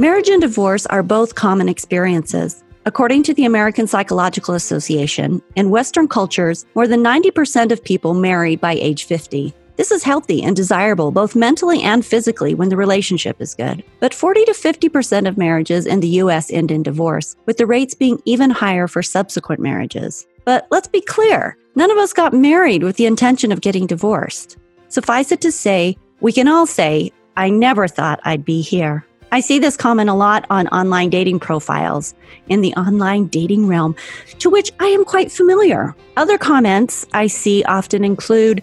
Marriage and divorce are both common experiences. According to the American Psychological Association, in Western cultures, more than 90% of people marry by age 50. This is healthy and desirable both mentally and physically when the relationship is good. But 40 to 50% of marriages in the US end in divorce, with the rates being even higher for subsequent marriages. But let's be clear none of us got married with the intention of getting divorced. Suffice it to say, we can all say, I never thought I'd be here. I see this comment a lot on online dating profiles in the online dating realm, to which I am quite familiar. Other comments I see often include,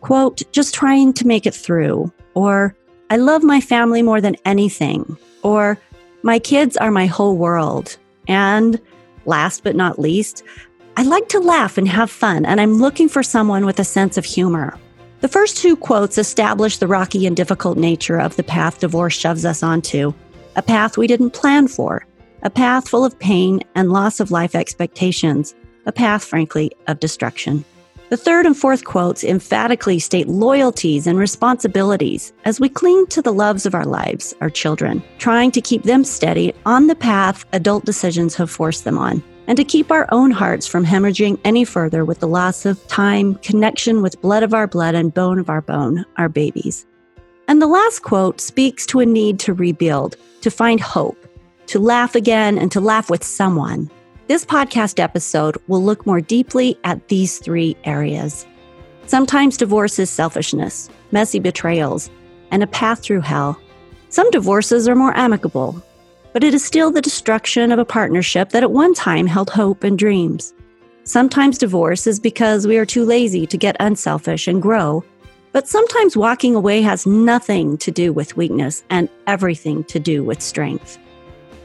quote, just trying to make it through, or I love my family more than anything, or my kids are my whole world. And last but not least, I like to laugh and have fun, and I'm looking for someone with a sense of humor. The first two quotes establish the rocky and difficult nature of the path divorce shoves us onto, a path we didn't plan for, a path full of pain and loss of life expectations, a path, frankly, of destruction. The third and fourth quotes emphatically state loyalties and responsibilities as we cling to the loves of our lives, our children, trying to keep them steady on the path adult decisions have forced them on and to keep our own hearts from hemorrhaging any further with the loss of time, connection with blood of our blood and bone of our bone, our babies. And the last quote speaks to a need to rebuild, to find hope, to laugh again, and to laugh with someone. This podcast episode will look more deeply at these three areas. Sometimes divorce is selfishness, messy betrayals, and a path through hell. Some divorces are more amicable, but it is still the destruction of a partnership that at one time held hope and dreams. Sometimes divorce is because we are too lazy to get unselfish and grow, but sometimes walking away has nothing to do with weakness and everything to do with strength.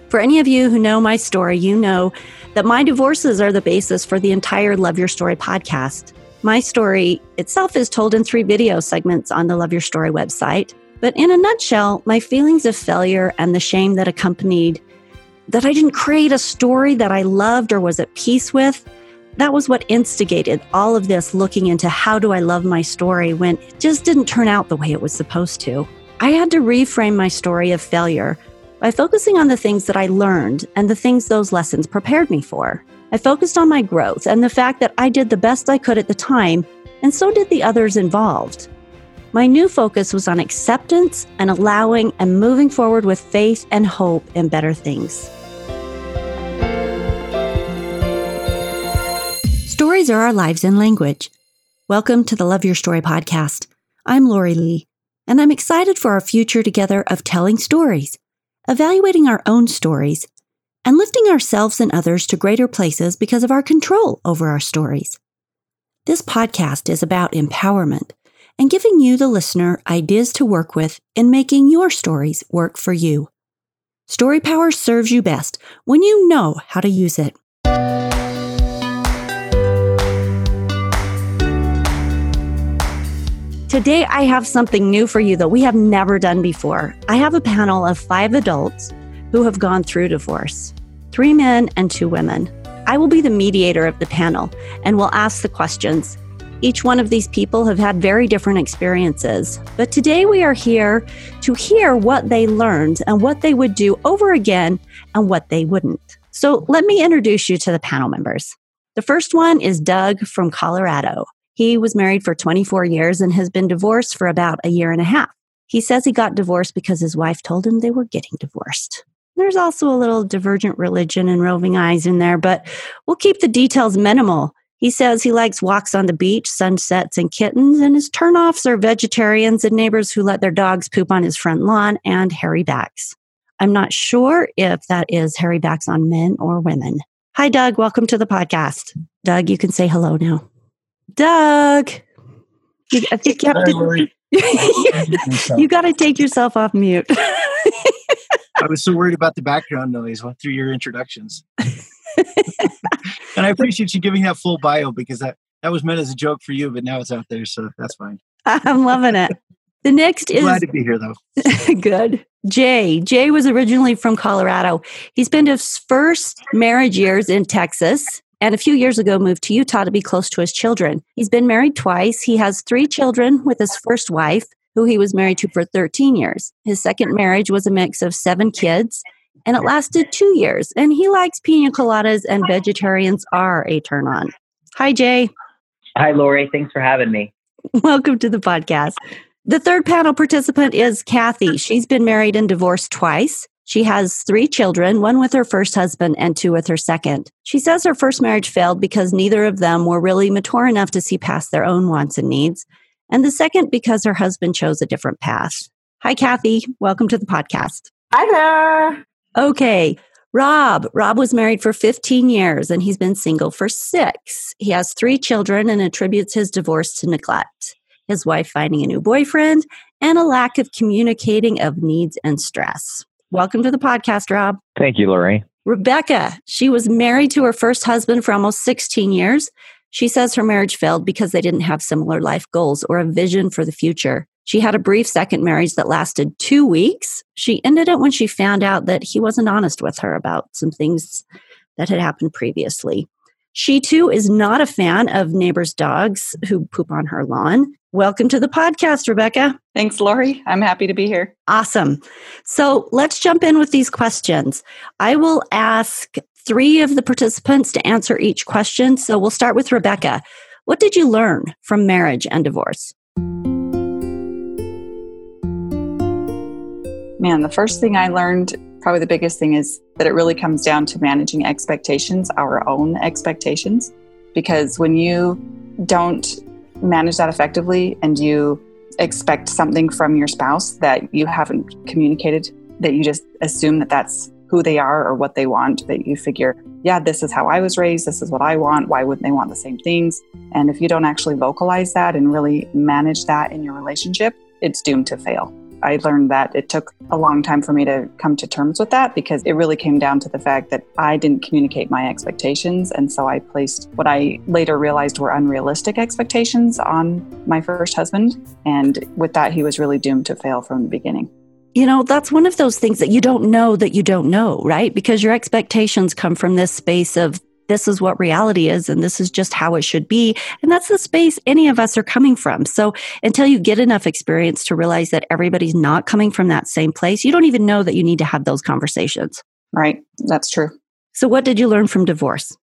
For any of you who know my story, you know that my divorces are the basis for the entire Love Your Story podcast. My story itself is told in three video segments on the Love Your Story website. But in a nutshell, my feelings of failure and the shame that accompanied that I didn't create a story that I loved or was at peace with, that was what instigated all of this looking into how do I love my story when it just didn't turn out the way it was supposed to. I had to reframe my story of failure by focusing on the things that I learned and the things those lessons prepared me for. I focused on my growth and the fact that I did the best I could at the time, and so did the others involved. My new focus was on acceptance and allowing and moving forward with faith and hope in better things. Stories are our lives in language. Welcome to the Love Your Story podcast. I'm Lori Lee, and I'm excited for our future together of telling stories, evaluating our own stories, and lifting ourselves and others to greater places because of our control over our stories. This podcast is about empowerment and giving you, the listener, ideas to work with in making your stories work for you. Story Power serves you best when you know how to use it. Today, I have something new for you that we have never done before. I have a panel of five adults who have gone through divorce three men and two women. I will be the mediator of the panel and will ask the questions each one of these people have had very different experiences, but today we are here to hear what they learned and what they would do over again and what they wouldn't. So let me introduce you to the panel members. The first one is Doug from Colorado. He was married for 24 years and has been divorced for about a year and a half. He says he got divorced because his wife told him they were getting divorced. There's also a little divergent religion and roving eyes in there, but we'll keep the details minimal he says he likes walks on the beach, sunsets, and kittens, and his turnoffs are vegetarians and neighbors who let their dogs poop on his front lawn and hairy backs. I'm not sure if that is hairy backs on men or women. Hi, Doug. Welcome to the podcast. Doug, you can say hello now. Doug, you, I think you have to. you got to take yourself off mute. I was so worried about the background noise through your introductions. And I appreciate you giving that full bio because that, that was meant as a joke for you, but now it's out there, so that's fine. I'm loving it. The next is glad to be here though. good. Jay. Jay was originally from Colorado. He spent his first marriage years in Texas and a few years ago moved to Utah to be close to his children. He's been married twice. He has three children with his first wife, who he was married to for 13 years. His second marriage was a mix of seven kids, and it lasted two years. And he likes pina coladas, and vegetarians are a turn on. Hi, Jay. Hi, Lori. Thanks for having me. Welcome to the podcast. The third panel participant is Kathy. She's been married and divorced twice. She has three children, one with her first husband and two with her second. She says her first marriage failed because neither of them were really mature enough to see past their own wants and needs, and the second because her husband chose a different path. Hi, Kathy. Welcome to the podcast. Hi there. Okay. Rob. Rob was married for 15 years and he's been single for six. He has three children and attributes his divorce to neglect, his wife finding a new boyfriend, and a lack of communicating of needs and stress. Welcome to the podcast, Rob. Thank you, Lori. Rebecca, she was married to her first husband for almost 16 years. She says her marriage failed because they didn't have similar life goals or a vision for the future. She had a brief second marriage that lasted two weeks. She ended it when she found out that he wasn't honest with her about some things that had happened previously. She too is not a fan of neighbors' dogs who poop on her lawn. Welcome to the podcast, Rebecca. Thanks, Lori. I'm happy to be here. Awesome. So let's jump in with these questions. I will ask three of the participants to answer each question. So we'll start with Rebecca. What did you learn from marriage and divorce? Man, the first thing I learned probably the biggest thing is that it really comes down to managing expectations, our own expectations. Because when you don't manage that effectively and you expect something from your spouse that you haven't communicated, that you just assume that that's who they are or what they want, that you figure, yeah, this is how I was raised, this is what I want, why wouldn't they want the same things? And if you don't actually vocalize that and really manage that in your relationship, it's doomed to fail. I learned that it took a long time for me to come to terms with that because it really came down to the fact that I didn't communicate my expectations. And so I placed what I later realized were unrealistic expectations on my first husband. And with that, he was really doomed to fail from the beginning. You know, that's one of those things that you don't know that you don't know, right? Because your expectations come from this space of this is what reality is and this is just how it should be. And that's the space any of us are coming from. So until you get enough experience to realize that everybody's not coming from that same place, you don't even know that you need to have those conversations. Right. That's true. So, what did you learn from divorce?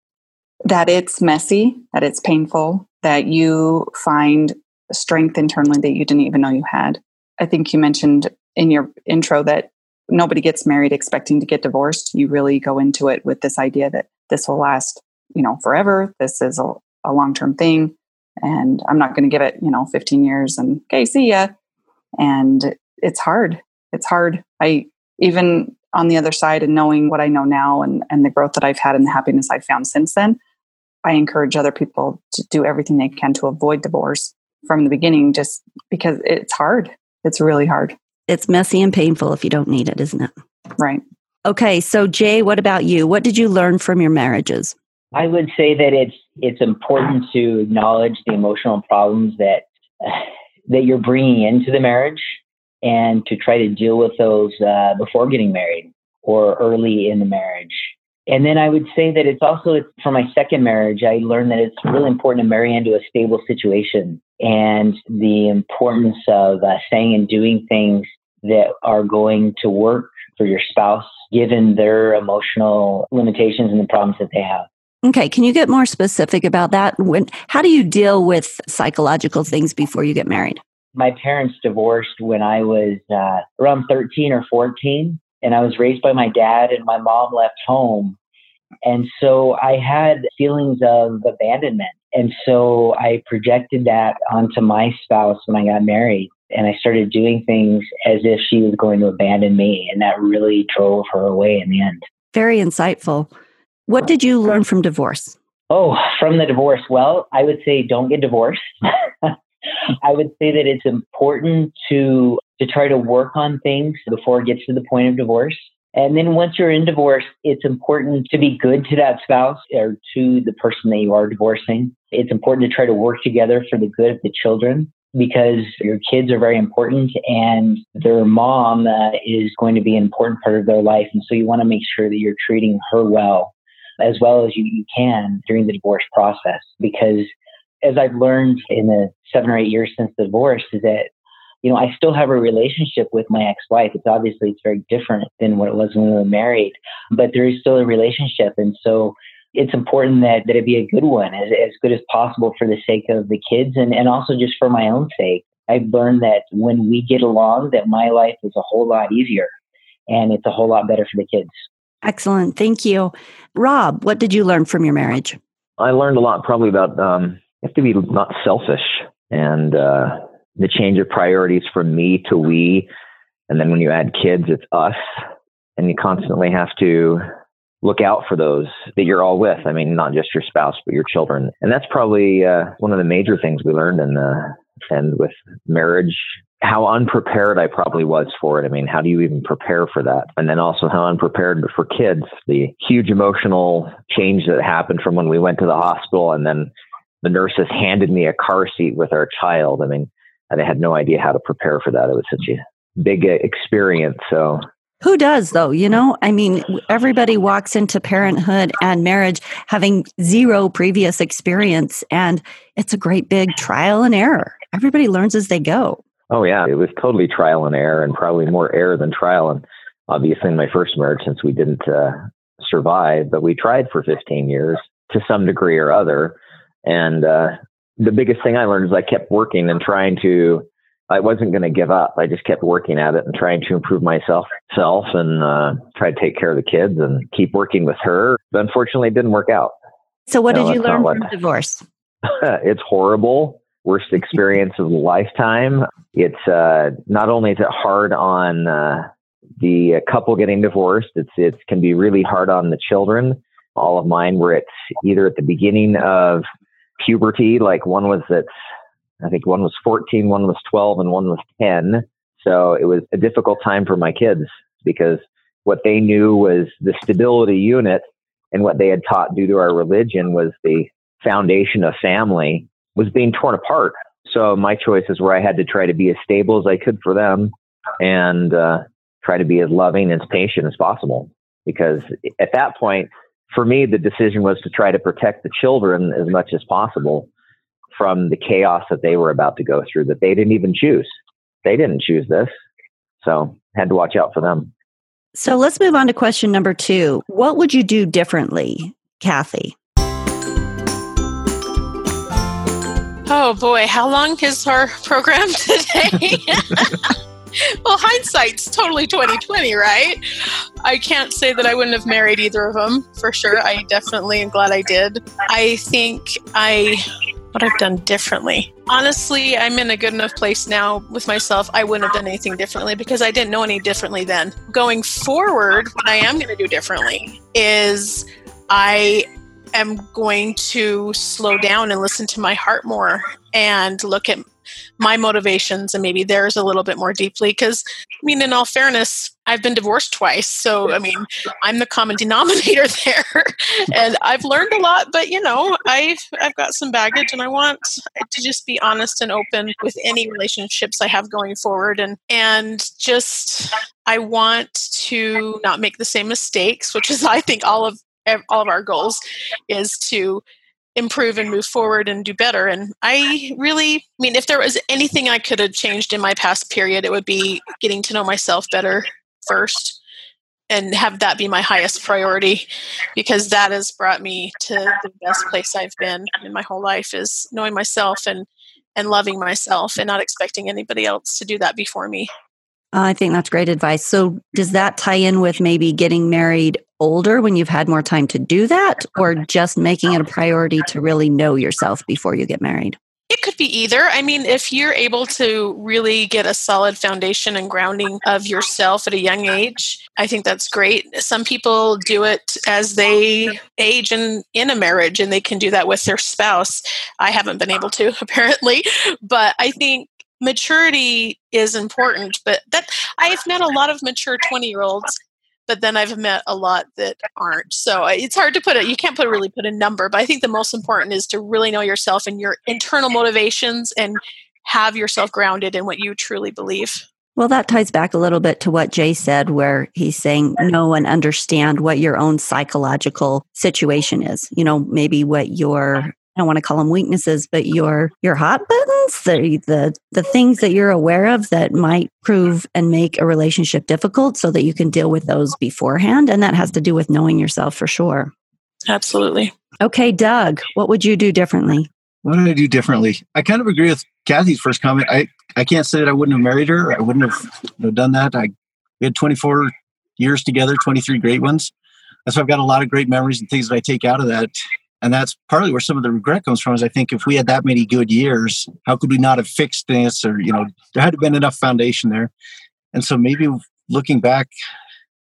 That it's messy, that it's painful, that you find strength internally that you didn't even know you had. I think you mentioned in your intro that nobody gets married expecting to get divorced. You really go into it with this idea that this will last, you know, forever. This is a, a long term thing. And I'm not going to give it, you know, 15 years and okay, see ya. And it's hard. It's hard. I even on the other side and knowing what I know now and, and the growth that I've had and the happiness I've found since then, I encourage other people to do everything they can to avoid divorce from the beginning just because it's hard. It's really hard. It's messy and painful if you don't need it, isn't it? Right. Okay, so Jay, what about you? What did you learn from your marriages? I would say that it's it's important to acknowledge the emotional problems that that you're bringing into the marriage, and to try to deal with those uh, before getting married or early in the marriage. And then I would say that it's also for my second marriage, I learned that it's really important to marry into a stable situation and the importance of uh, saying and doing things that are going to work for your spouse given their emotional limitations and the problems that they have. Okay, can you get more specific about that? When how do you deal with psychological things before you get married? My parents divorced when I was uh, around 13 or 14, and I was raised by my dad, and my mom left home. And so I had feelings of abandonment. And so I projected that onto my spouse when I got married and I started doing things as if she was going to abandon me. And that really drove her away in the end. Very insightful. What did you learn from divorce? Oh, from the divorce. Well, I would say don't get divorced. I would say that it's important to to try to work on things before it gets to the point of divorce. And then once you're in divorce, it's important to be good to that spouse or to the person that you are divorcing. It's important to try to work together for the good of the children because your kids are very important and their mom uh, is going to be an important part of their life. And so you want to make sure that you're treating her well, as well as you, you can during the divorce process. Because as I've learned in the seven or eight years since the divorce, is that you know, I still have a relationship with my ex-wife. It's obviously it's very different than what it was when we were married, but there is still a relationship. And so it's important that, that it be a good one, as, as good as possible for the sake of the kids and, and also just for my own sake. I've learned that when we get along, that my life is a whole lot easier and it's a whole lot better for the kids. Excellent. Thank you. Rob, what did you learn from your marriage? I learned a lot probably about um, you have to be not selfish and uh, the change of priorities from me to we. And then when you add kids, it's us. And you constantly have to look out for those that you're all with. I mean, not just your spouse, but your children. And that's probably uh, one of the major things we learned in the, and with marriage, how unprepared I probably was for it. I mean, how do you even prepare for that? And then also how unprepared for kids, the huge emotional change that happened from when we went to the hospital and then the nurses handed me a car seat with our child. I mean, and I had no idea how to prepare for that. It was such a big experience. So who does though? You know, I mean, everybody walks into parenthood and marriage having zero previous experience, and it's a great big trial and error. Everybody learns as they go. Oh yeah, it was totally trial and error, and probably more error than trial. And obviously, in my first marriage, since we didn't uh, survive, but we tried for 15 years to some degree or other. And uh, the biggest thing I learned is I kept working and trying to. I wasn't going to give up. I just kept working at it and trying to improve myself, self, and uh, try to take care of the kids and keep working with her. But unfortunately, it didn't work out. So, what no, did you learn from what, divorce? it's horrible. Worst experience of a lifetime. It's uh, not only is it hard on uh, the couple getting divorced, it's it can be really hard on the children. All of mine were at either at the beginning of puberty. Like one was at, I think one was 14, one was 12, and one was 10. So it was a difficult time for my kids because what they knew was the stability unit and what they had taught due to our religion was the foundation of family was being torn apart. So my choices were I had to try to be as stable as I could for them and uh, try to be as loving and as patient as possible. Because at that point, for me, the decision was to try to protect the children as much as possible from the chaos that they were about to go through that they didn't even choose. They didn't choose this. So had to watch out for them. So let's move on to question number two. What would you do differently, Kathy? Oh boy, how long is our program today? well, hindsight's totally 2020, right? I can't say that I wouldn't have married either of them for sure. I definitely am glad I did. I think I what I've done differently. Honestly, I'm in a good enough place now with myself. I wouldn't have done anything differently because I didn't know any differently then. Going forward, what I am going to do differently is I am going to slow down and listen to my heart more and look at my motivations and maybe theirs a little bit more deeply. Because i mean in all fairness i've been divorced twice so i mean i'm the common denominator there. And i've learned a lot but you know i've i've got some baggage and i want to just be honest and open with any relationships i have going forward. And and just i want to not make the same mistakes which is i think all of all of our goals is to improve and move forward and do better. And I really, I mean, if there was anything I could have changed in my past period, it would be getting to know myself better first and have that be my highest priority because that has brought me to the best place I've been in my whole life is knowing myself and and loving myself and not expecting anybody else to do that before me. I think that's great advice. So, does that tie in with maybe getting married older when you've had more time to do that, or just making it a priority to really know yourself before you get married? It could be either. I mean, if you're able to really get a solid foundation and grounding of yourself at a young age, I think that's great. Some people do it as they age in, in a marriage and they can do that with their spouse. I haven't been able to, apparently. But I think maturity is important but that i've met a lot of mature 20 year olds but then i've met a lot that aren't so it's hard to put it you can't put really put a number but i think the most important is to really know yourself and your internal motivations and have yourself grounded in what you truly believe well, that ties back a little bit to what Jay said, where he's saying know and understand what your own psychological situation is. You know, maybe what your I don't want to call them weaknesses, but your your hot buttons, the the the things that you're aware of that might prove and make a relationship difficult so that you can deal with those beforehand. And that has to do with knowing yourself for sure. Absolutely. Okay, Doug, what would you do differently? What did I do differently? I kind of agree with Kathy's first comment. I, I can't say that I wouldn't have married her. I wouldn't have you know, done that. I we had 24 years together, 23 great ones. So I've got a lot of great memories and things that I take out of that. And that's partly where some of the regret comes from is I think if we had that many good years, how could we not have fixed this? Or, you know, there had to have been enough foundation there. And so maybe looking back,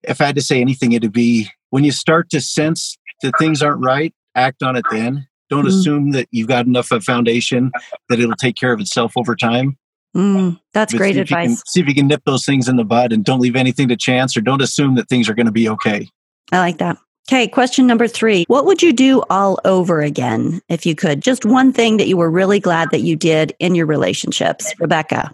if I had to say anything, it'd be when you start to sense that things aren't right, act on it then. Don't mm. assume that you've got enough of a foundation that it'll take care of itself over time. Mm, that's but great see advice. Can, see if you can nip those things in the bud and don't leave anything to chance or don't assume that things are going to be okay. I like that. Okay, question number three. What would you do all over again if you could? Just one thing that you were really glad that you did in your relationships. Rebecca.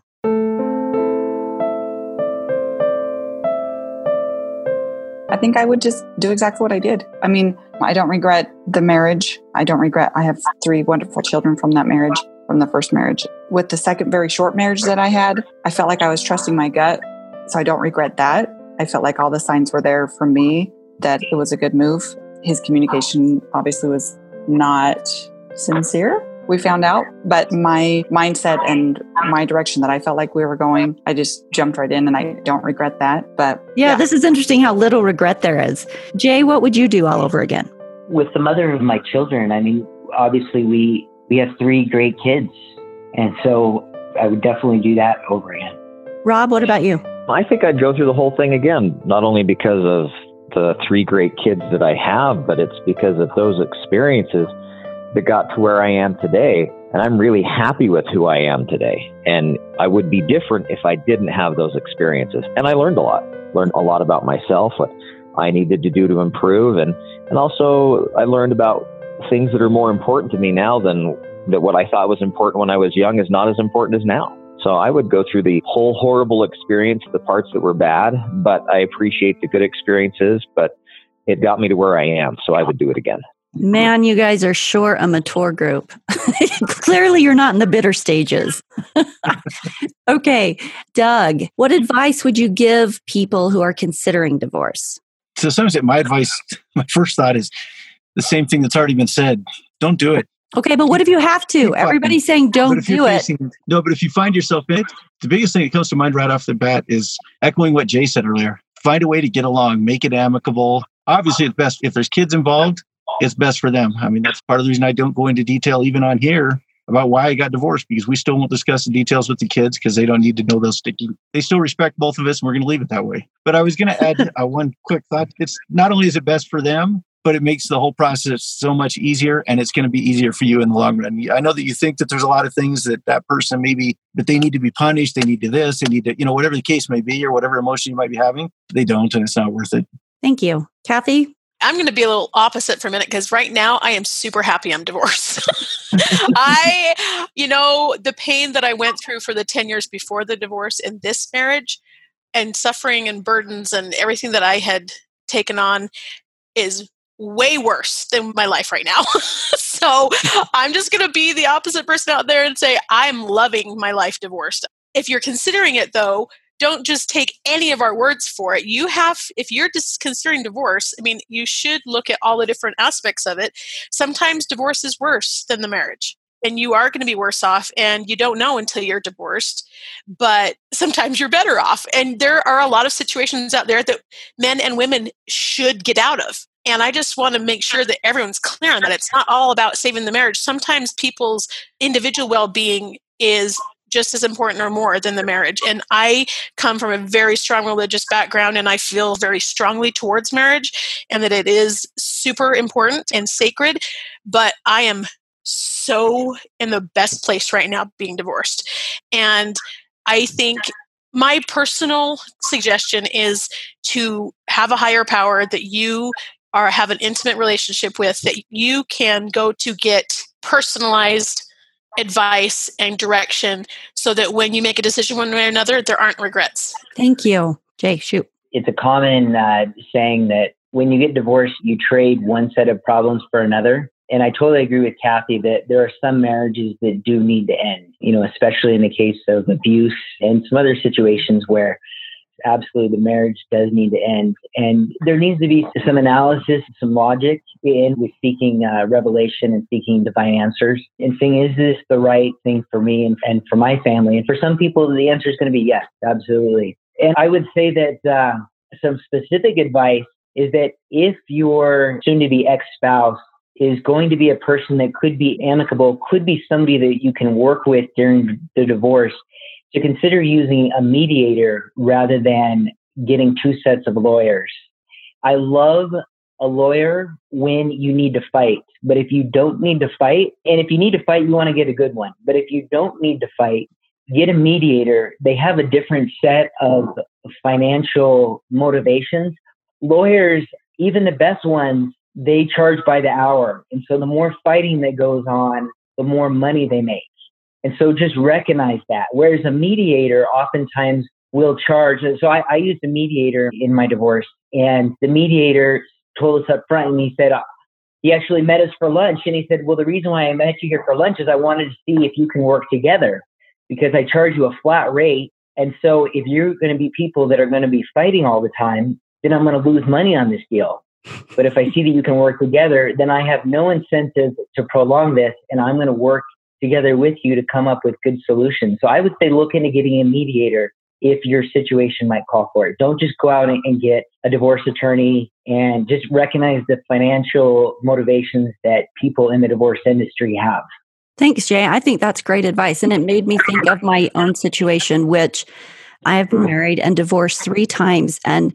I think I would just do exactly what I did. I mean, I don't regret the marriage. I don't regret, I have three wonderful children from that marriage, from the first marriage. With the second very short marriage that I had, I felt like I was trusting my gut. So I don't regret that. I felt like all the signs were there for me that it was a good move. His communication obviously was not sincere we found out. But my mindset and my direction that I felt like we were going, I just jumped right in and I don't regret that. But yeah, yeah, this is interesting how little regret there is. Jay, what would you do all over again? With the mother of my children, I mean, obviously we we have three great kids. And so I would definitely do that over again. Rob, what about you? I think I'd go through the whole thing again, not only because of the three great kids that I have, but it's because of those experiences that got to where I am today. And I'm really happy with who I am today. And I would be different if I didn't have those experiences. And I learned a lot, learned a lot about myself, what I needed to do to improve. And, and also I learned about things that are more important to me now than that what I thought was important when I was young is not as important as now. So I would go through the whole horrible experience, the parts that were bad, but I appreciate the good experiences, but it got me to where I am. So I would do it again. Man, you guys are sure a mature group. Clearly, you're not in the bitter stages. okay, Doug, what advice would you give people who are considering divorce? To some extent, my advice, my first thought is the same thing that's already been said don't do it. Okay, but what if you have to? Everybody's saying don't do facing, it. No, but if you find yourself in it, the biggest thing that comes to mind right off the bat is echoing what Jay said earlier. Find a way to get along, make it amicable. Obviously, it's best if there's kids involved it's best for them. I mean, that's part of the reason I don't go into detail even on here about why I got divorced because we still won't discuss the details with the kids because they don't need to know those sticky. They still respect both of us, and we're going to leave it that way. But I was going to add uh, one quick thought. It's not only is it best for them, but it makes the whole process so much easier, and it's going to be easier for you in the long run. I know that you think that there's a lot of things that that person maybe that they need to be punished, they need to this, they need to, you know, whatever the case may be, or whatever emotion you might be having. They don't, and it's not worth it. Thank you, Kathy. I'm going to be a little opposite for a minute because right now I am super happy I'm divorced. I, you know, the pain that I went through for the 10 years before the divorce in this marriage and suffering and burdens and everything that I had taken on is way worse than my life right now. so I'm just going to be the opposite person out there and say, I'm loving my life divorced. If you're considering it though, don't just take any of our words for it. You have, if you're just considering divorce, I mean, you should look at all the different aspects of it. Sometimes divorce is worse than the marriage. And you are going to be worse off, and you don't know until you're divorced. But sometimes you're better off. And there are a lot of situations out there that men and women should get out of. And I just want to make sure that everyone's clear on that. It's not all about saving the marriage. Sometimes people's individual well being is just as important or more than the marriage. And I come from a very strong religious background and I feel very strongly towards marriage and that it is super important and sacred. But I am so in the best place right now being divorced. And I think my personal suggestion is to have a higher power that you are have an intimate relationship with that you can go to get personalized advice and direction so that when you make a decision one way or another, there aren't regrets. Thank you. Jay, shoot. It's a common uh, saying that when you get divorced, you trade one set of problems for another. And I totally agree with Kathy that there are some marriages that do need to end, you know, especially in the case of abuse and some other situations where absolutely the marriage does need to end. And there needs to be some analysis, some logic in with seeking uh, revelation and seeking divine answers and saying, is this the right thing for me and, and for my family? And for some people, the answer is going to be yes, absolutely. And I would say that uh, some specific advice is that if your soon to be ex spouse is going to be a person that could be amicable, could be somebody that you can work with during the divorce, to consider using a mediator rather than getting two sets of lawyers. I love a lawyer when you need to fight, but if you don't need to fight, and if you need to fight, you want to get a good one. But if you don't need to fight, get a mediator. They have a different set of financial motivations. Lawyers, even the best ones, they charge by the hour. And so the more fighting that goes on, the more money they make. And so just recognize that. Whereas a mediator oftentimes will charge. So I, I used a mediator in my divorce, and the mediator told us up front, and he said, uh, he actually met us for lunch, and he said, Well, the reason why I met you here for lunch is I wanted to see if you can work together because I charge you a flat rate. And so if you're going to be people that are going to be fighting all the time, then I'm going to lose money on this deal. But if I see that you can work together, then I have no incentive to prolong this and I'm going to work together with you to come up with good solutions. So I would say look into getting a mediator if your situation might call for it. Don't just go out and get a divorce attorney and just recognize the financial motivations that people in the divorce industry have. Thanks, Jay. I think that's great advice. And it made me think of my own situation, which I have been married and divorced three times. And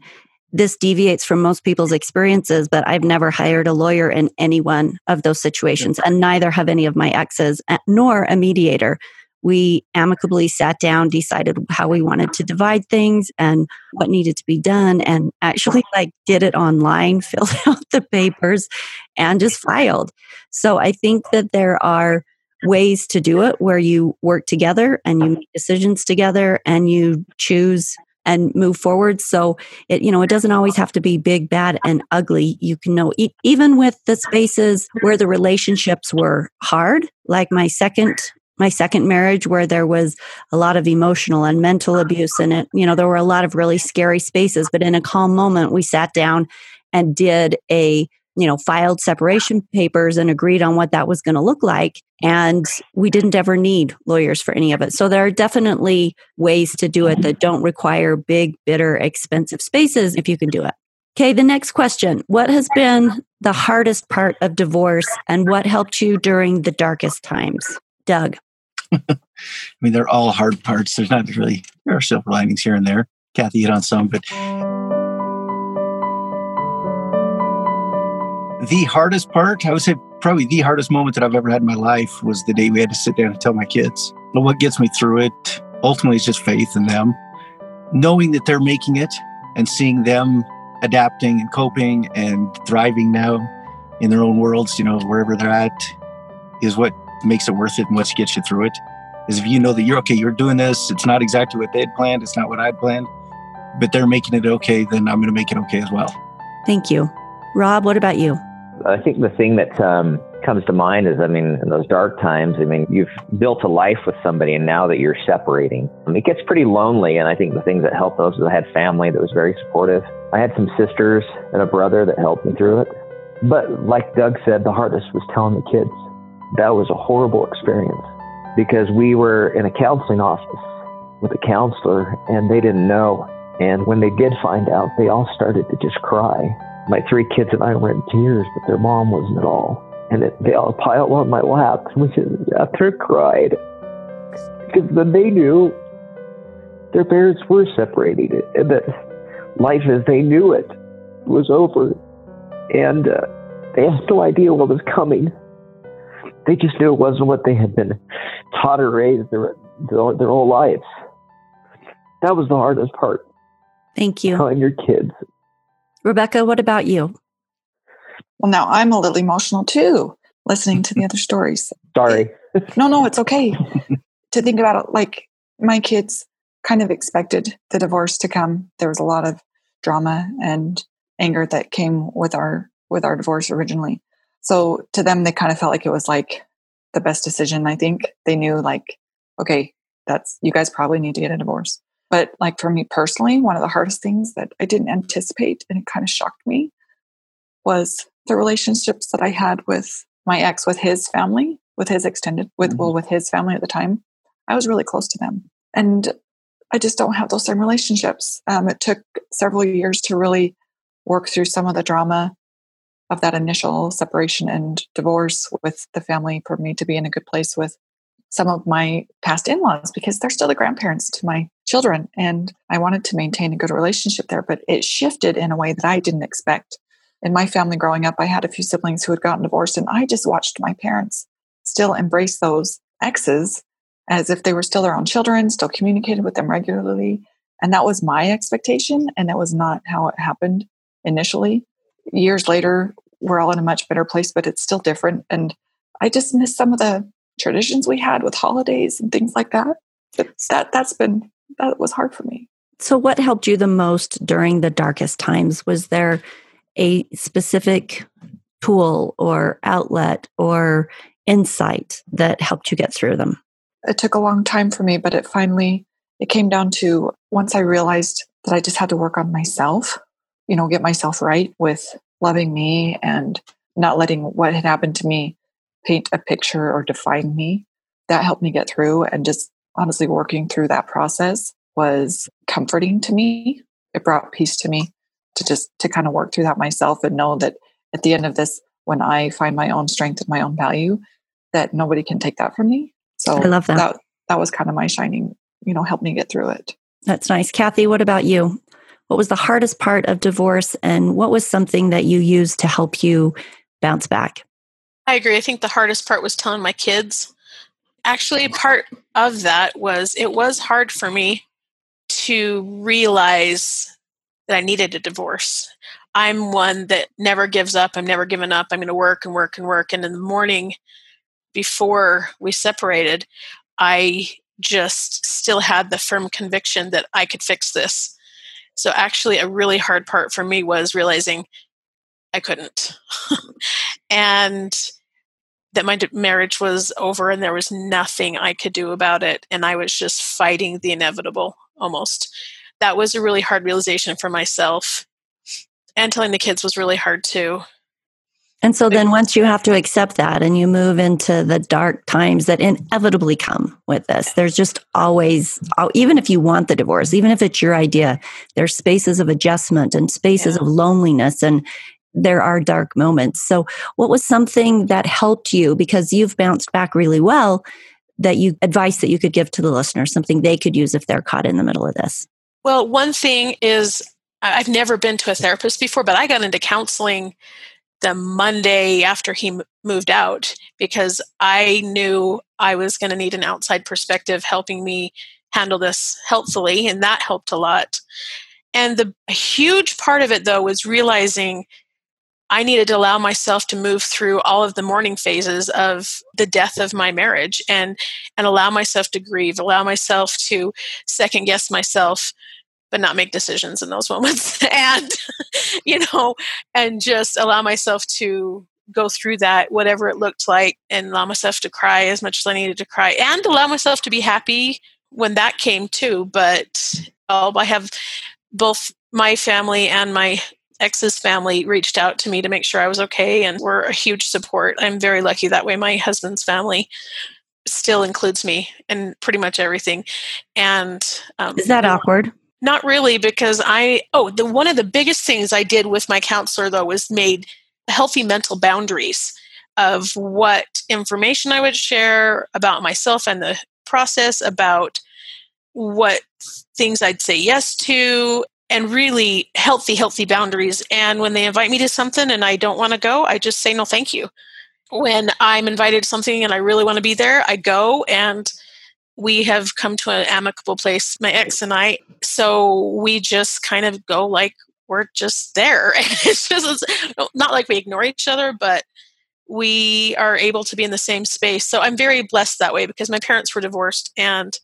this deviates from most people's experiences, but I've never hired a lawyer in any one of those situations, and neither have any of my exes, nor a mediator. We amicably sat down, decided how we wanted to divide things and what needed to be done, and actually like did it online, filled out the papers, and just filed. So I think that there are ways to do it where you work together and you make decisions together and you choose and move forward. So it you know it doesn't always have to be big bad and ugly. You can know e- even with the spaces where the relationships were hard like my second my second marriage where there was a lot of emotional and mental abuse in it. You know there were a lot of really scary spaces but in a calm moment we sat down and did a you know, filed separation papers and agreed on what that was going to look like. And we didn't ever need lawyers for any of it. So there are definitely ways to do it mm-hmm. that don't require big, bitter, expensive spaces if you can do it. Okay, the next question What has been the hardest part of divorce and what helped you during the darkest times? Doug. I mean, they're all hard parts. There's not really, there are silver linings here and there. Kathy hit on some, but the hardest part, I would say probably the hardest moment that I've ever had in my life was the day we had to sit down and tell my kids. But what gets me through it ultimately is just faith in them, knowing that they're making it and seeing them adapting and coping and thriving now in their own worlds, you know, wherever they're at is what makes it worth it and what gets you through it. Is if you know that you're okay, you're doing this, it's not exactly what they'd planned, it's not what I'd planned, but they're making it okay, then I'm going to make it okay as well. Thank you. Rob, what about you? I think the thing that um, comes to mind is, I mean, in those dark times, I mean, you've built a life with somebody, and now that you're separating, it gets pretty lonely. And I think the things that helped those was I had family that was very supportive. I had some sisters and a brother that helped me through it. But like Doug said, the hardest was telling the kids. That was a horrible experience because we were in a counseling office with a counselor, and they didn't know. And when they did find out, they all started to just cry my three kids and I were in tears, but their mom wasn't at all. And it, they all piled on my lap, which is after cried. Because then they knew their parents were separated and that life as they knew it was over. And uh, they had no idea what was coming. They just knew it wasn't what they had been taught or raised their, their, their whole lives. That was the hardest part. Thank you. Telling your kids Rebecca, what about you? Well, now I'm a little emotional too, listening to the other stories. Sorry. no, no, it's okay. to think about it, like my kids kind of expected the divorce to come. There was a lot of drama and anger that came with our with our divorce originally. So to them, they kind of felt like it was like the best decision. I think they knew like, okay, that's, you guys probably need to get a divorce. But like for me personally, one of the hardest things that I didn't anticipate and it kind of shocked me was the relationships that I had with my ex, with his family, with his extended, with, mm-hmm. well, with his family at the time. I was really close to them. And I just don't have those same relationships. Um, it took several years to really work through some of the drama of that initial separation and divorce with the family for me to be in a good place with some of my past in laws because they're still the grandparents to my children. And I wanted to maintain a good relationship there, but it shifted in a way that I didn't expect. In my family growing up, I had a few siblings who had gotten divorced, and I just watched my parents still embrace those exes as if they were still their own children, still communicated with them regularly. And that was my expectation. And that was not how it happened initially. Years later, we're all in a much better place, but it's still different. And I just miss some of the traditions we had with holidays and things like that. But that that's been that was hard for me. So what helped you the most during the darkest times? Was there a specific tool or outlet or insight that helped you get through them? It took a long time for me, but it finally it came down to once I realized that I just had to work on myself, you know, get myself right with loving me and not letting what had happened to me paint a picture or define me. That helped me get through and just honestly working through that process was comforting to me. It brought peace to me to just to kind of work through that myself and know that at the end of this when I find my own strength and my own value that nobody can take that from me. So I love that. That, that was kind of my shining, you know, helped me get through it. That's nice. Kathy, what about you? What was the hardest part of divorce and what was something that you used to help you bounce back? I agree. I think the hardest part was telling my kids. Actually, part of that was it was hard for me to realize that I needed a divorce. I'm one that never gives up. I'm never giving up. I'm going to work and work and work. And in the morning before we separated, I just still had the firm conviction that I could fix this. So, actually, a really hard part for me was realizing I couldn't. and that my marriage was over and there was nothing I could do about it. And I was just fighting the inevitable almost. That was a really hard realization for myself. And telling the kids was really hard too. And so then once you have to accept that and you move into the dark times that inevitably come with this, there's just always, oh, even if you want the divorce, even if it's your idea, there's spaces of adjustment and spaces yeah. of loneliness and there are dark moments. So what was something that helped you because you've bounced back really well that you advice that you could give to the listeners, something they could use if they're caught in the middle of this? Well, one thing is I've never been to a therapist before, but I got into counseling the Monday after he moved out because I knew I was going to need an outside perspective helping me handle this helpfully, and that helped a lot. And the huge part of it, though, was realizing I needed to allow myself to move through all of the mourning phases of the death of my marriage and and allow myself to grieve, allow myself to second guess myself but not make decisions in those moments. And you know and just allow myself to go through that whatever it looked like and allow myself to cry as much as i needed to cry and allow myself to be happy when that came too. But oh, i have both my family and my ex's family reached out to me to make sure i was okay and were a huge support. I'm very lucky that way. My husband's family still includes me in pretty much everything. And um, is that awkward? Not really, because I, oh, the one of the biggest things I did with my counselor, though, was made healthy mental boundaries of what information I would share about myself and the process, about what things I'd say yes to, and really healthy, healthy boundaries. And when they invite me to something and I don't want to go, I just say no, thank you. When I'm invited to something and I really want to be there, I go and we have come to an amicable place, my ex and I. So we just kind of go like we're just there. it's just it's not like we ignore each other, but we are able to be in the same space. So I'm very blessed that way because my parents were divorced and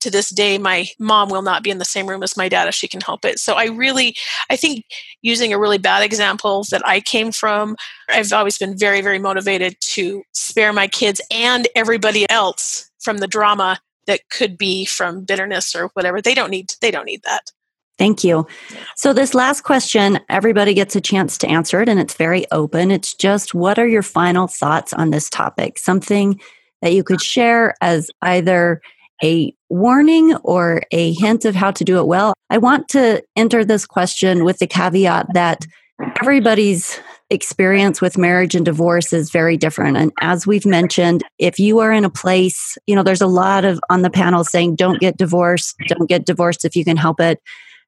to this day my mom will not be in the same room as my dad if she can help it so i really i think using a really bad example that i came from i've always been very very motivated to spare my kids and everybody else from the drama that could be from bitterness or whatever they don't need they don't need that Thank you. So, this last question, everybody gets a chance to answer it, and it's very open. It's just what are your final thoughts on this topic? Something that you could uh. share as either a warning or a hint of how to do it well. I want to enter this question with the caveat that everybody's experience with marriage and divorce is very different. And as we've mentioned, if you are in a place, you know, there's a lot of on the panel saying, don't get divorced, don't get divorced if you can help it.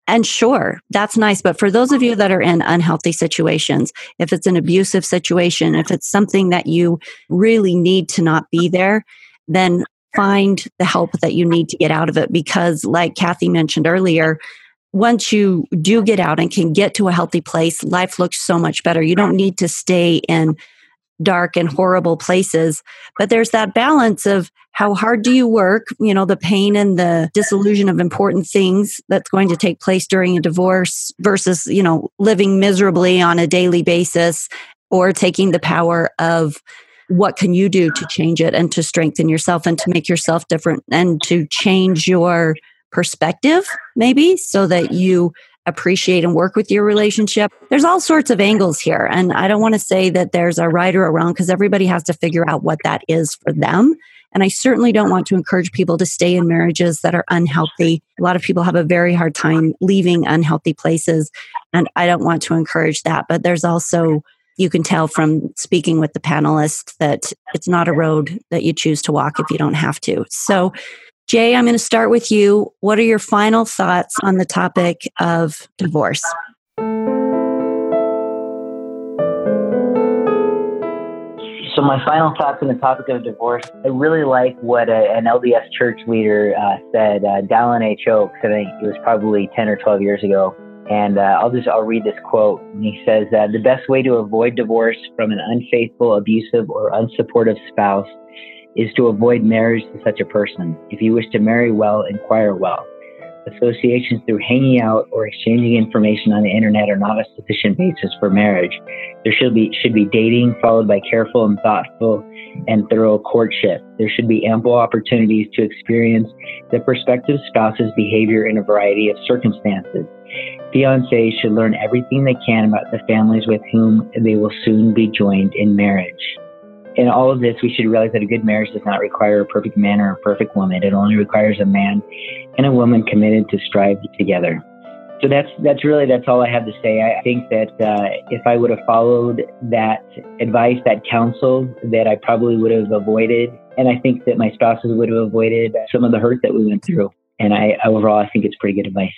And sure, that's nice. But for those of you that are in unhealthy situations, if it's an abusive situation, if it's something that you really need to not be there, then find the help that you need to get out of it. Because, like Kathy mentioned earlier, once you do get out and can get to a healthy place, life looks so much better. You don't need to stay in dark and horrible places. But there's that balance of how hard do you work, you know, the pain and the disillusion of important things that's going to take place during a divorce versus, you know, living miserably on a daily basis or taking the power of what can you do to change it and to strengthen yourself and to make yourself different and to change your perspective maybe so that you appreciate and work with your relationship. There's all sorts of angles here. And I don't want to say that there's a right or a wrong because everybody has to figure out what that is for them. And I certainly don't want to encourage people to stay in marriages that are unhealthy. A lot of people have a very hard time leaving unhealthy places. And I don't want to encourage that. But there's also, you can tell from speaking with the panelists that it's not a road that you choose to walk if you don't have to. So Jay, I'm going to start with you. What are your final thoughts on the topic of divorce? So, my final thoughts on the topic of divorce, I really like what a, an LDS church leader uh, said, uh, Dallin H. Oaks, I think it was probably 10 or 12 years ago. And uh, I'll just I'll read this quote. And he says that the best way to avoid divorce from an unfaithful, abusive, or unsupportive spouse is to avoid marriage to such a person. If you wish to marry well, inquire well. Associations through hanging out or exchanging information on the internet are not a sufficient basis for marriage. There should be should be dating followed by careful and thoughtful and thorough courtship. There should be ample opportunities to experience the prospective spouse's behavior in a variety of circumstances. Fiancés should learn everything they can about the families with whom they will soon be joined in marriage in all of this, we should realize that a good marriage does not require a perfect man or a perfect woman. It only requires a man and a woman committed to strive together. So that's that's really that's all I have to say. I think that uh, if I would have followed that advice, that counsel, that I probably would have avoided, and I think that my spouses would have avoided some of the hurt that we went through. And I overall, I think it's pretty good advice.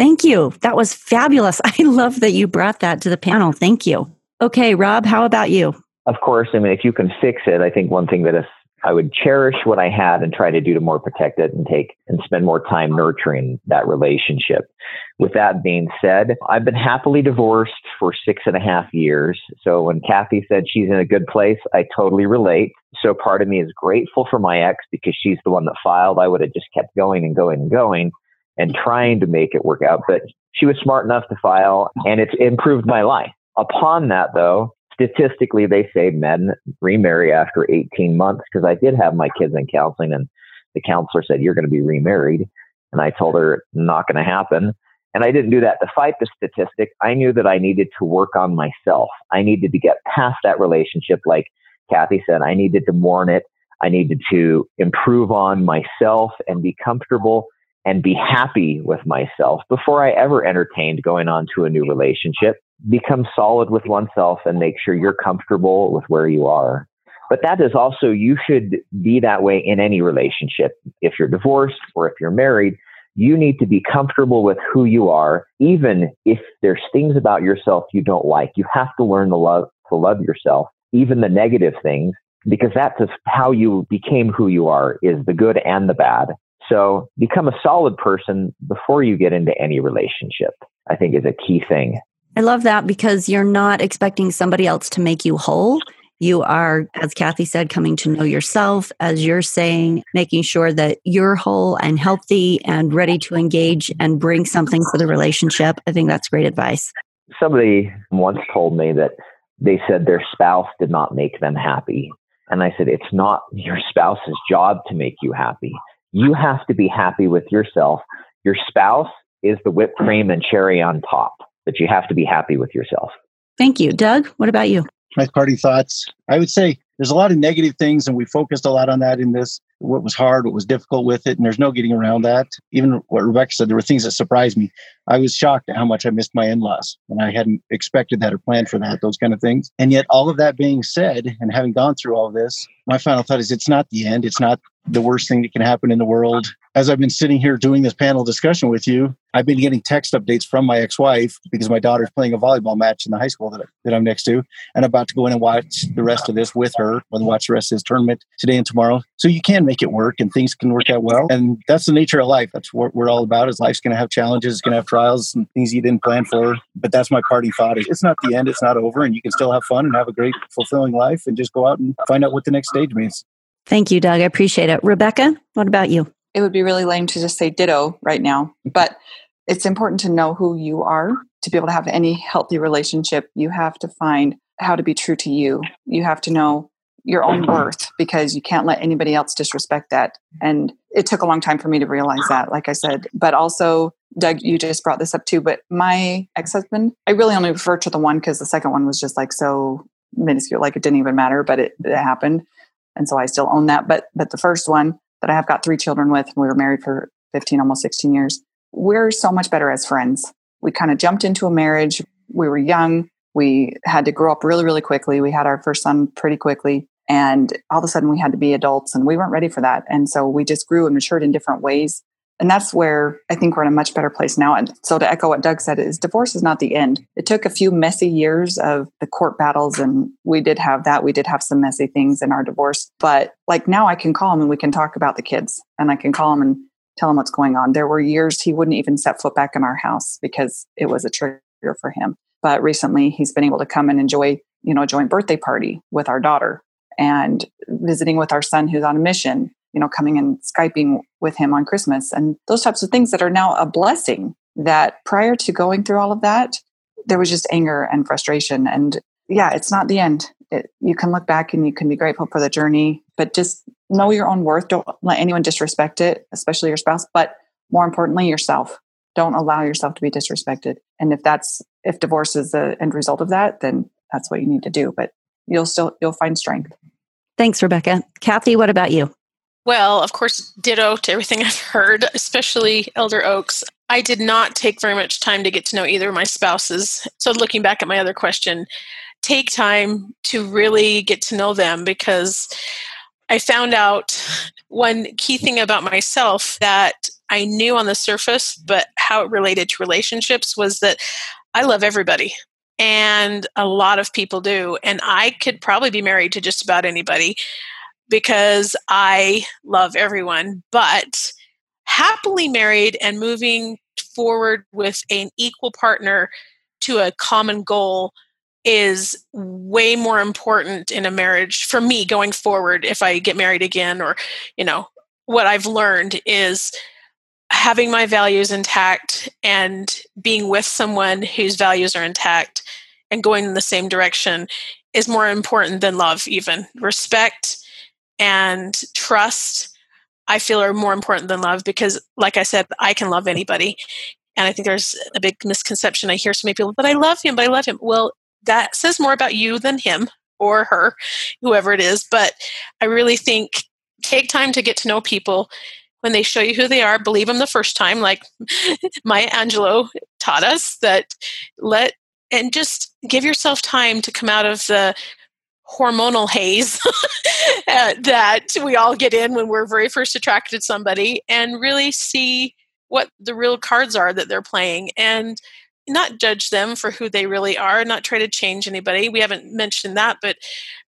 Thank you. That was fabulous. I love that you brought that to the panel. Thank you. Okay, Rob, how about you? of course, I mean, if you can fix it, I think one thing that is, I would cherish what I had and try to do to more protect it and take and spend more time nurturing that relationship. With that being said, I've been happily divorced for six and a half years. So when Kathy said she's in a good place, I totally relate. So part of me is grateful for my ex because she's the one that filed. I would have just kept going and going and going and trying to make it work out. But she was smart enough to file and it's improved my life. Upon that, though, statistically, they say men remarry after 18 months because I did have my kids in counseling and the counselor said, You're going to be remarried. And I told her, Not going to happen. And I didn't do that to fight the statistic. I knew that I needed to work on myself. I needed to get past that relationship. Like Kathy said, I needed to mourn it. I needed to improve on myself and be comfortable and be happy with myself before I ever entertained going on to a new relationship become solid with oneself and make sure you're comfortable with where you are. But that is also, you should be that way in any relationship. If you're divorced or if you're married, you need to be comfortable with who you are, even if there's things about yourself you don't like. You have to learn to love, to love yourself, even the negative things, because that's how you became who you are is the good and the bad. So become a solid person before you get into any relationship, I think is a key thing. I love that because you're not expecting somebody else to make you whole. You are, as Kathy said, coming to know yourself, as you're saying, making sure that you're whole and healthy and ready to engage and bring something for the relationship. I think that's great advice. Somebody once told me that they said their spouse did not make them happy. And I said, it's not your spouse's job to make you happy. You have to be happy with yourself. Your spouse is the whipped cream and cherry on top, but you have to be happy with yourself. Thank you. Doug, what about you? my party thoughts. I would say there's a lot of negative things, and we focused a lot on that in this. What was hard, what was difficult with it, and there's no getting around that. Even what Rebecca said, there were things that surprised me. I was shocked at how much I missed my in-laws, and I hadn't expected that or planned for that. Those kind of things. And yet, all of that being said, and having gone through all this, my final thought is: it's not the end. It's not the worst thing that can happen in the world as I've been sitting here doing this panel discussion with you, I've been getting text updates from my ex-wife because my daughter's playing a volleyball match in the high school that, that I'm next to, and about to go in and watch the rest of this with her and watch the rest of this tournament today and tomorrow. So you can make it work, and things can work out well. And that's the nature of life. That's what we're all about. Is life's going to have challenges, it's going to have trials and things you didn't plan for. But that's my party thought. It's not the end. It's not over, and you can still have fun and have a great, fulfilling life, and just go out and find out what the next stage means. Thank you, Doug. I appreciate it. Rebecca, what about you? it would be really lame to just say ditto right now, but it's important to know who you are to be able to have any healthy relationship. You have to find how to be true to you. You have to know your own worth because you can't let anybody else disrespect that. And it took a long time for me to realize that, like I said. But also, Doug, you just brought this up too. But my ex husband, I really only refer to the one because the second one was just like so minuscule, like it didn't even matter, but it, it happened. And so I still own that. But but the first one, that I have got three children with, and we were married for 15, almost 16 years. We're so much better as friends. We kind of jumped into a marriage. We were young. We had to grow up really, really quickly. We had our first son pretty quickly. And all of a sudden, we had to be adults, and we weren't ready for that. And so we just grew and matured in different ways. And that's where I think we're in a much better place now. And so to echo what Doug said is divorce is not the end. It took a few messy years of the court battles and we did have that. We did have some messy things in our divorce. But like now I can call him and we can talk about the kids and I can call him and tell him what's going on. There were years he wouldn't even set foot back in our house because it was a trigger for him. But recently he's been able to come and enjoy, you know, a joint birthday party with our daughter and visiting with our son who's on a mission you know, coming and Skyping with him on Christmas and those types of things that are now a blessing that prior to going through all of that, there was just anger and frustration. And yeah, it's not the end. It, you can look back and you can be grateful for the journey, but just know your own worth. Don't let anyone disrespect it, especially your spouse, but more importantly, yourself. Don't allow yourself to be disrespected. And if that's, if divorce is the end result of that, then that's what you need to do. But you'll still, you'll find strength. Thanks, Rebecca. Kathy, what about you? Well, of course, ditto to everything I've heard, especially Elder Oaks. I did not take very much time to get to know either of my spouses. So, looking back at my other question, take time to really get to know them because I found out one key thing about myself that I knew on the surface, but how it related to relationships was that I love everybody. And a lot of people do. And I could probably be married to just about anybody because I love everyone, but happily married and moving forward with an equal partner to a common goal is way more important in a marriage for me going forward if I get married again or you know what I've learned is having my values intact and being with someone whose values are intact and going in the same direction is more important than love even. Respect and trust i feel are more important than love because like i said i can love anybody. And i think there's a big misconception i hear so many people but i love him but i love him. Well that says more about you than him or her whoever it is but i really think take time to get to know people. When they show you who they are believe them the first time like maya angelou taught us that let and just give yourself time to come out of the hormonal haze uh, that we all get in when we're very first attracted to somebody and really see what the real cards are that they're playing and not judge them for who they really are, not try to change anybody. We haven't mentioned that, but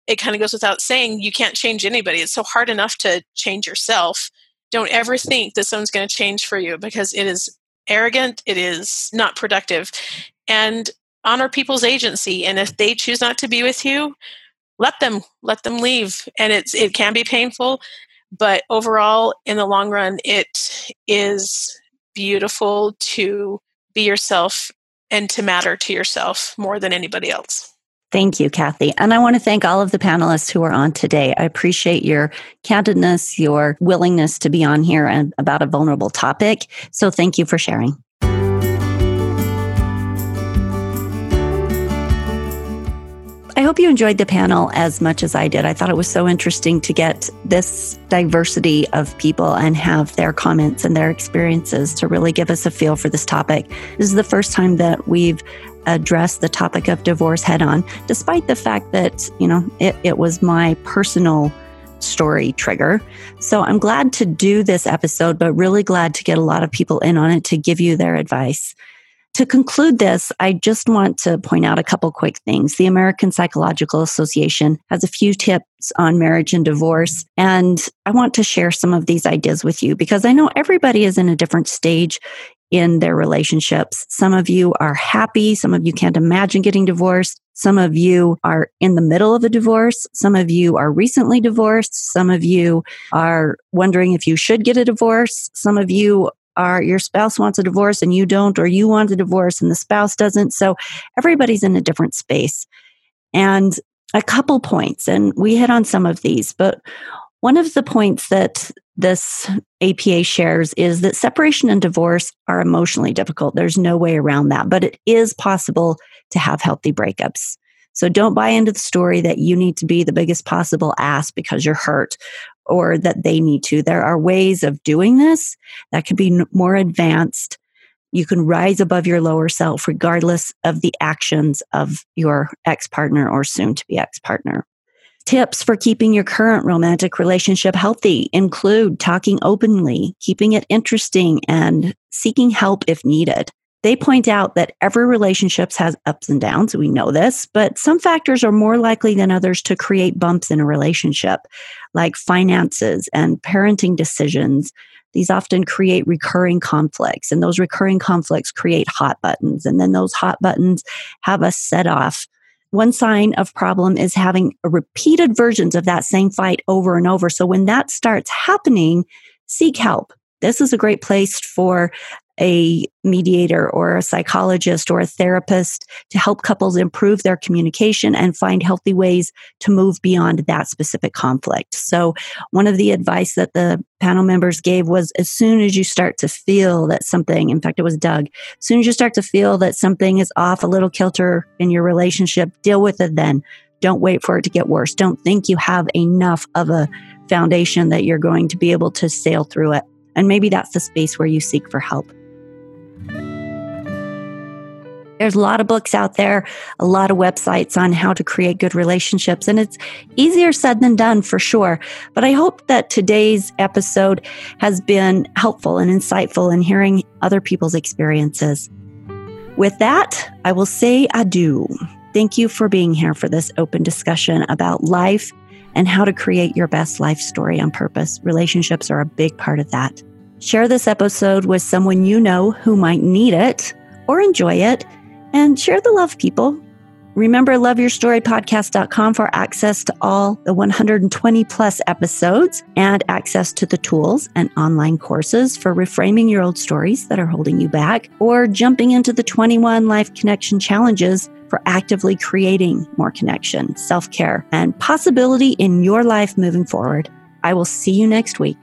it kind of goes without saying you can't change anybody. It's so hard enough to change yourself. Don't ever think that someone's going to change for you because it is arrogant, it is not productive. And honor people's agency. And if they choose not to be with you, let them let them leave and it's it can be painful but overall in the long run it is beautiful to be yourself and to matter to yourself more than anybody else Thank you, Kathy. And I want to thank all of the panelists who are on today. I appreciate your candidness, your willingness to be on here and about a vulnerable topic. So thank you for sharing. I hope you enjoyed the panel as much as I did. I thought it was so interesting to get this diversity of people and have their comments and their experiences to really give us a feel for this topic. This is the first time that we've addressed the topic of divorce head on, despite the fact that, you know, it, it was my personal story trigger. So I'm glad to do this episode, but really glad to get a lot of people in on it to give you their advice. To conclude this, I just want to point out a couple quick things. The American Psychological Association has a few tips on marriage and divorce, and I want to share some of these ideas with you because I know everybody is in a different stage in their relationships. Some of you are happy, some of you can't imagine getting divorced. Some of you are in the middle of a divorce. Some of you are recently divorced. Some of you are wondering if you should get a divorce. Some of you are your spouse wants a divorce and you don't, or you want a divorce and the spouse doesn't. So everybody's in a different space. And a couple points, and we hit on some of these, but one of the points that this APA shares is that separation and divorce are emotionally difficult. There's no way around that, but it is possible to have healthy breakups. So don't buy into the story that you need to be the biggest possible ass because you're hurt or that they need to. There are ways of doing this that can be more advanced. You can rise above your lower self regardless of the actions of your ex partner or soon to be ex partner. Tips for keeping your current romantic relationship healthy include talking openly, keeping it interesting, and seeking help if needed. They point out that every relationship has ups and downs. We know this, but some factors are more likely than others to create bumps in a relationship, like finances and parenting decisions. These often create recurring conflicts, and those recurring conflicts create hot buttons. And then those hot buttons have a set off. One sign of problem is having repeated versions of that same fight over and over. So when that starts happening, seek help. This is a great place for a mediator or a psychologist or a therapist to help couples improve their communication and find healthy ways to move beyond that specific conflict. So, one of the advice that the panel members gave was as soon as you start to feel that something, in fact, it was Doug, as soon as you start to feel that something is off a little kilter in your relationship, deal with it then. Don't wait for it to get worse. Don't think you have enough of a foundation that you're going to be able to sail through it. And maybe that's the space where you seek for help. There's a lot of books out there, a lot of websites on how to create good relationships, and it's easier said than done for sure. But I hope that today's episode has been helpful and insightful in hearing other people's experiences. With that, I will say adieu. Thank you for being here for this open discussion about life and how to create your best life story on purpose. Relationships are a big part of that. Share this episode with someone you know who might need it or enjoy it and share the love, people. Remember, loveyourstorypodcast.com for access to all the 120 plus episodes and access to the tools and online courses for reframing your old stories that are holding you back or jumping into the 21 life connection challenges for actively creating more connection, self care, and possibility in your life moving forward. I will see you next week.